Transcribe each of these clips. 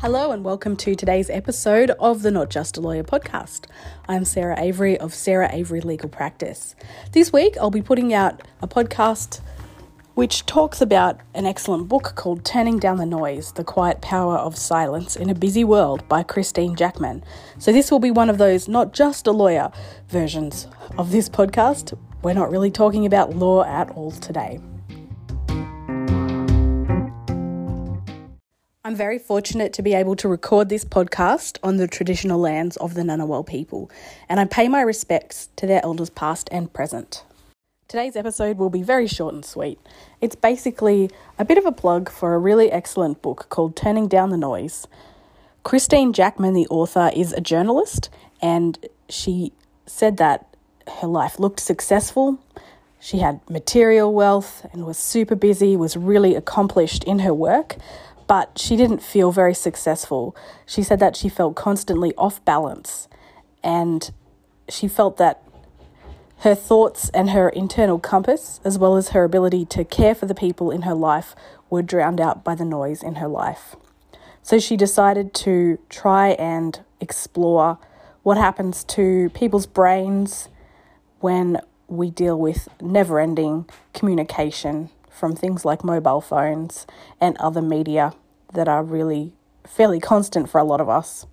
Hello, and welcome to today's episode of the Not Just a Lawyer podcast. I'm Sarah Avery of Sarah Avery Legal Practice. This week, I'll be putting out a podcast which talks about an excellent book called Turning Down the Noise The Quiet Power of Silence in a Busy World by Christine Jackman. So, this will be one of those not just a lawyer versions of this podcast. We're not really talking about law at all today. I'm very fortunate to be able to record this podcast on the traditional lands of the Ngunnawal people, and I pay my respects to their elders past and present. Today's episode will be very short and sweet. It's basically a bit of a plug for a really excellent book called Turning Down the Noise. Christine Jackman, the author, is a journalist, and she said that her life looked successful. She had material wealth and was super busy, was really accomplished in her work, but she didn't feel very successful. She said that she felt constantly off balance and she felt that her thoughts and her internal compass, as well as her ability to care for the people in her life, were drowned out by the noise in her life. So she decided to try and explore what happens to people's brains when we deal with never ending communication from things like mobile phones and other media that are really fairly constant for a lot of us.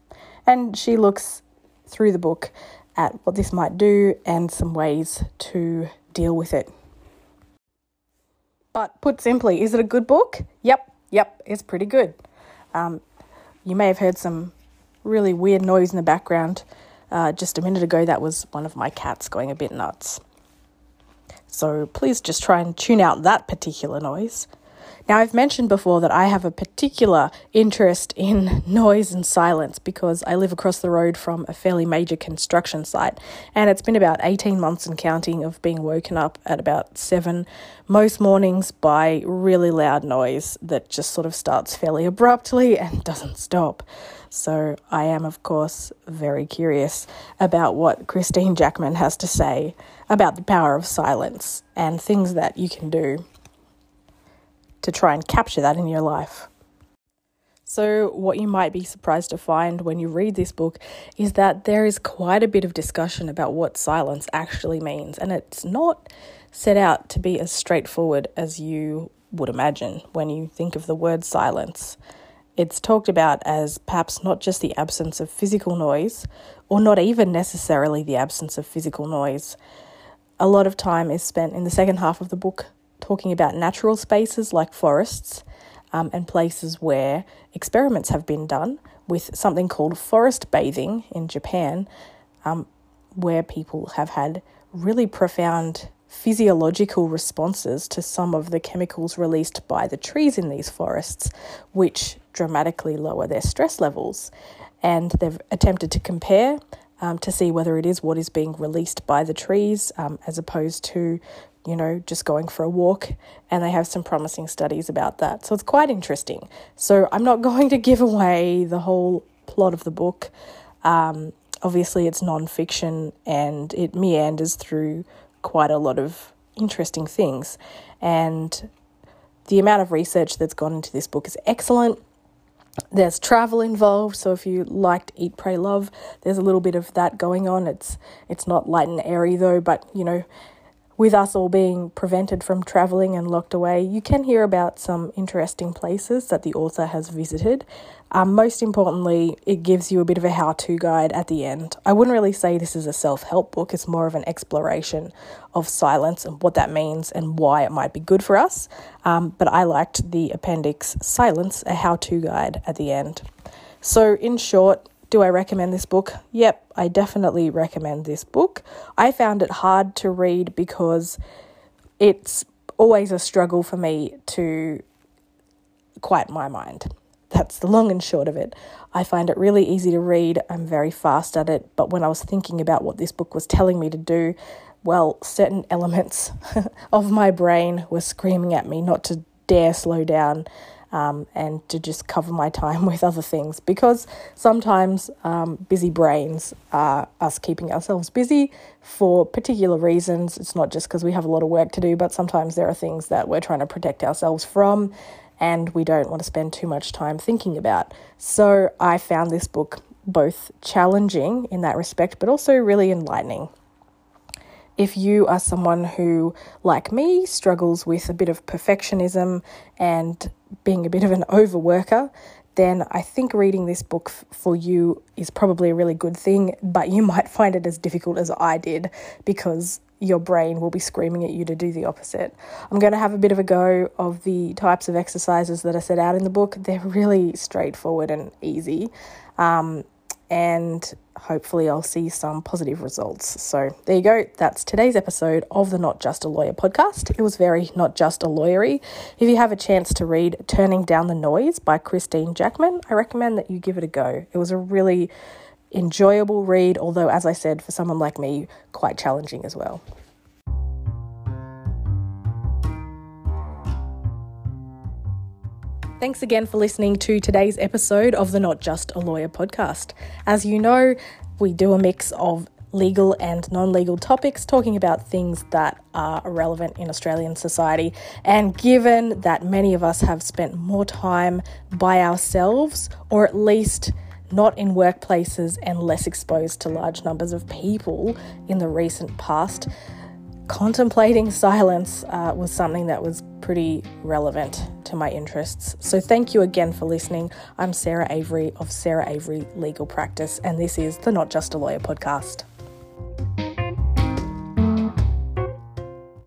And she looks through the book at what this might do and some ways to deal with it. But put simply, is it a good book? Yep, yep, it's pretty good. Um, you may have heard some really weird noise in the background. Uh, just a minute ago, that was one of my cats going a bit nuts. So please just try and tune out that particular noise. Now, I've mentioned before that I have a particular interest in noise and silence because I live across the road from a fairly major construction site, and it's been about 18 months and counting of being woken up at about 7 most mornings by really loud noise that just sort of starts fairly abruptly and doesn't stop. So, I am, of course, very curious about what Christine Jackman has to say about the power of silence and things that you can do to try and capture that in your life. So, what you might be surprised to find when you read this book is that there is quite a bit of discussion about what silence actually means, and it's not set out to be as straightforward as you would imagine when you think of the word silence. It's talked about as perhaps not just the absence of physical noise, or not even necessarily the absence of physical noise. A lot of time is spent in the second half of the book talking about natural spaces like forests um, and places where experiments have been done with something called forest bathing in Japan, um, where people have had really profound physiological responses to some of the chemicals released by the trees in these forests, which dramatically lower their stress levels. And they've attempted to compare um, to see whether it is what is being released by the trees um, as opposed to you know, just going for a walk, and they have some promising studies about that. So it's quite interesting. So I'm not going to give away the whole plot of the book. Um, obviously, it's non-fiction and it meanders through quite a lot of interesting things. And the amount of research that's gone into this book is excellent. There's travel involved, so if you liked Eat, Pray, Love, there's a little bit of that going on. It's it's not light and airy though, but you know, with us all being prevented from travelling and locked away, you can hear about some interesting places that the author has visited. Um, most importantly, it gives you a bit of a how to guide at the end. I wouldn't really say this is a self help book, it's more of an exploration of silence and what that means and why it might be good for us. Um, but I liked the appendix Silence, a how to guide at the end. So, in short, do I recommend this book? Yep, I definitely recommend this book. I found it hard to read because it's always a struggle for me to quiet my mind. That's the long and short of it. I find it really easy to read. I'm very fast at it. But when I was thinking about what this book was telling me to do, well, certain elements of my brain were screaming at me not to dare slow down um, and to just cover my time with other things because sometimes um, busy brains are us keeping ourselves busy for particular reasons. It's not just because we have a lot of work to do, but sometimes there are things that we're trying to protect ourselves from. and we don't want to spend too much time thinking about. So I found this book both challenging in that respect, but also really enlightening. If you are someone who, like me, struggles with a bit of perfectionism and being a bit of an overworker, then I think reading this book f- for you is probably a really good thing, but you might find it as difficult as I did because your brain will be screaming at you to do the opposite. I'm going to have a bit of a go of the types of exercises that are set out in the book. They're really straightforward and easy. Um, and hopefully I'll see some positive results. So there you go. That's today's episode of the Not Just a Lawyer podcast. It was very not just a lawyery. If you have a chance to read Turning Down the Noise by Christine Jackman, I recommend that you give it a go. It was a really enjoyable read, although, as I said, for someone like me, quite challenging as well. Thanks again for listening to today's episode of the Not Just a Lawyer podcast. As you know, we do a mix of legal and non legal topics, talking about things that are relevant in Australian society. And given that many of us have spent more time by ourselves, or at least not in workplaces and less exposed to large numbers of people in the recent past, contemplating silence uh, was something that was pretty relevant to my interests. So, thank you again for listening. I'm Sarah Avery of Sarah Avery Legal Practice, and this is the Not Just a Lawyer podcast.